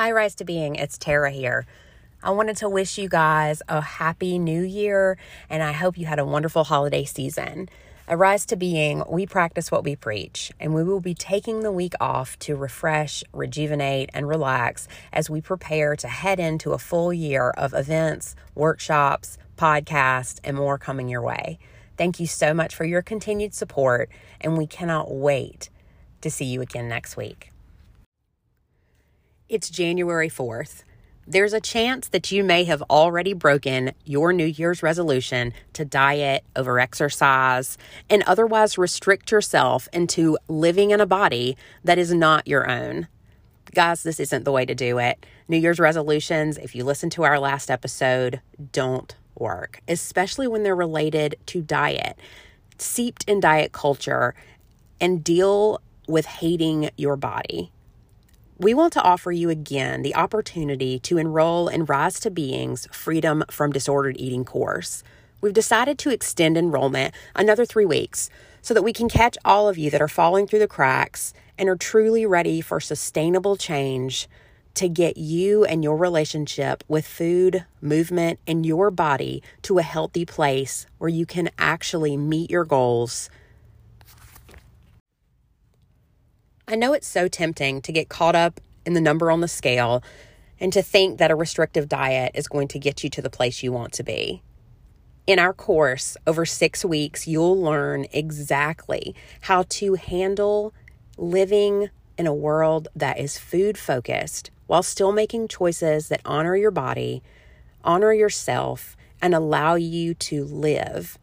Hi, Rise to Being. It's Tara here. I wanted to wish you guys a happy new year and I hope you had a wonderful holiday season. At Rise to Being, we practice what we preach, and we will be taking the week off to refresh, rejuvenate, and relax as we prepare to head into a full year of events, workshops, podcasts, and more coming your way. Thank you so much for your continued support, and we cannot wait to see you again next week. It's January 4th. There's a chance that you may have already broken your New Year's resolution to diet, over exercise, and otherwise restrict yourself into living in a body that is not your own. Guys, this isn't the way to do it. New Year's resolutions, if you listen to our last episode, don't work, especially when they're related to diet, seeped in diet culture, and deal with hating your body we want to offer you again the opportunity to enroll in Rise to Being's Freedom from Disordered Eating course. We've decided to extend enrollment another three weeks so that we can catch all of you that are falling through the cracks and are truly ready for sustainable change to get you and your relationship with food, movement, and your body to a healthy place where you can actually meet your goals I know it's so tempting to get caught up in the number on the scale and to think that a restrictive diet is going to get you to the place you want to be. In our course, over six weeks, you'll learn exactly how to handle living in a world that is food focused while still making choices that honor your body, honor yourself, and allow you to live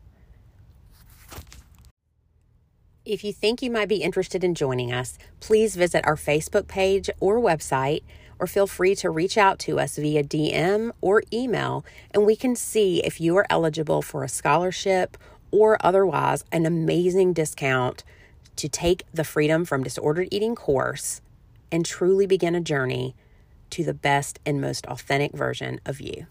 if you think you might be interested in joining us, please visit our Facebook page or website, or feel free to reach out to us via DM or email, and we can see if you are eligible for a scholarship or otherwise an amazing discount to take the Freedom from Disordered Eating course and truly begin a journey to the best and most authentic version of you.